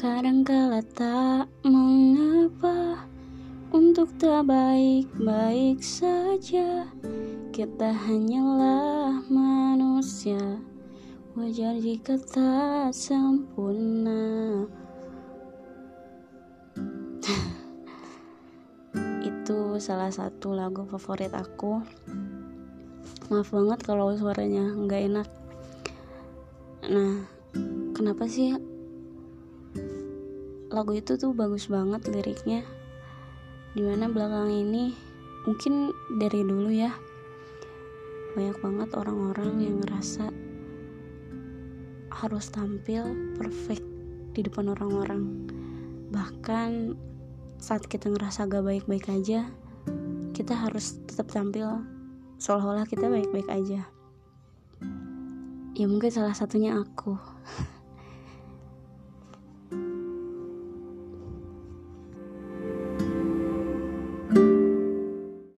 Kadangkala tak mengapa Untuk tak baik-baik saja. Kita hanyalah manusia. Wajar jika tak sempurna. Itu salah satu lagu favorit aku. Maaf banget kalau suaranya nggak enak. Nah, kenapa sih lagu itu tuh bagus banget liriknya. Di mana belakang ini mungkin dari dulu ya banyak banget orang-orang yang ngerasa harus tampil perfect di depan orang-orang. Bahkan saat kita ngerasa gak baik-baik aja kita harus tetap tampil seolah-olah kita baik-baik aja. Ya mungkin salah satunya aku